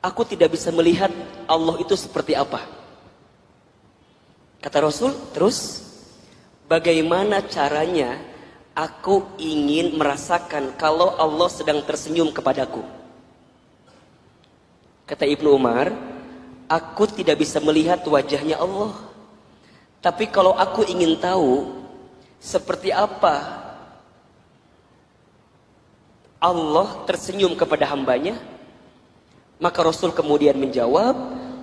aku tidak bisa melihat Allah itu seperti apa. Kata Rasul, terus bagaimana caranya aku ingin merasakan kalau Allah sedang tersenyum kepadaku? Kata Ibnu Umar, aku tidak bisa melihat wajahnya Allah. Tapi kalau aku ingin tahu seperti apa Allah tersenyum kepada hambanya, maka Rasul kemudian menjawab,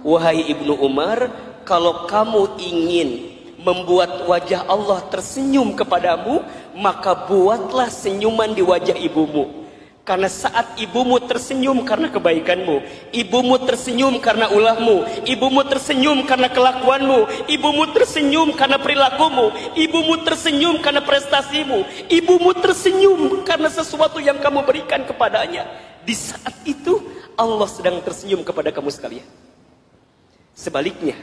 Wahai Ibnu Umar, kalau kamu ingin membuat wajah Allah tersenyum kepadamu, maka buatlah senyuman di wajah ibumu. Karena saat ibumu tersenyum karena kebaikanmu, ibumu tersenyum karena ulahmu, ibumu tersenyum karena kelakuanmu, ibumu tersenyum karena perilakumu, ibumu tersenyum karena prestasimu, ibumu tersenyum karena sesuatu yang kamu berikan kepadanya. Di saat itu Allah sedang tersenyum kepada kamu sekalian. Sebaliknya,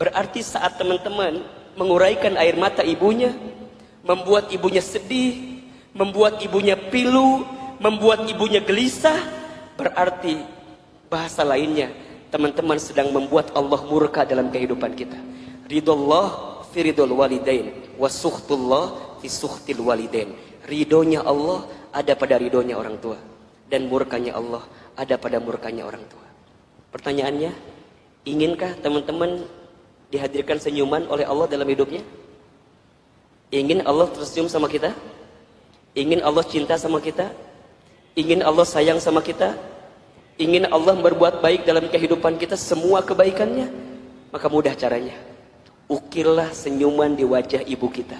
berarti saat teman-teman menguraikan air mata ibunya, membuat ibunya sedih, membuat ibunya pilu, membuat ibunya gelisah, berarti bahasa lainnya teman-teman sedang membuat Allah murka dalam kehidupan kita. Ridullah fi ridul walidain wa suhtil walidain. Ridonya Allah ada pada ridonya orang tua dan murkanya Allah ada pada murkanya orang tua. Pertanyaannya, Inginkah teman-teman dihadirkan senyuman oleh Allah dalam hidupnya? Ingin Allah tersenyum sama kita? Ingin Allah cinta sama kita? Ingin Allah sayang sama kita? Ingin Allah berbuat baik dalam kehidupan kita semua kebaikannya? Maka mudah caranya. Ukirlah senyuman di wajah ibu kita.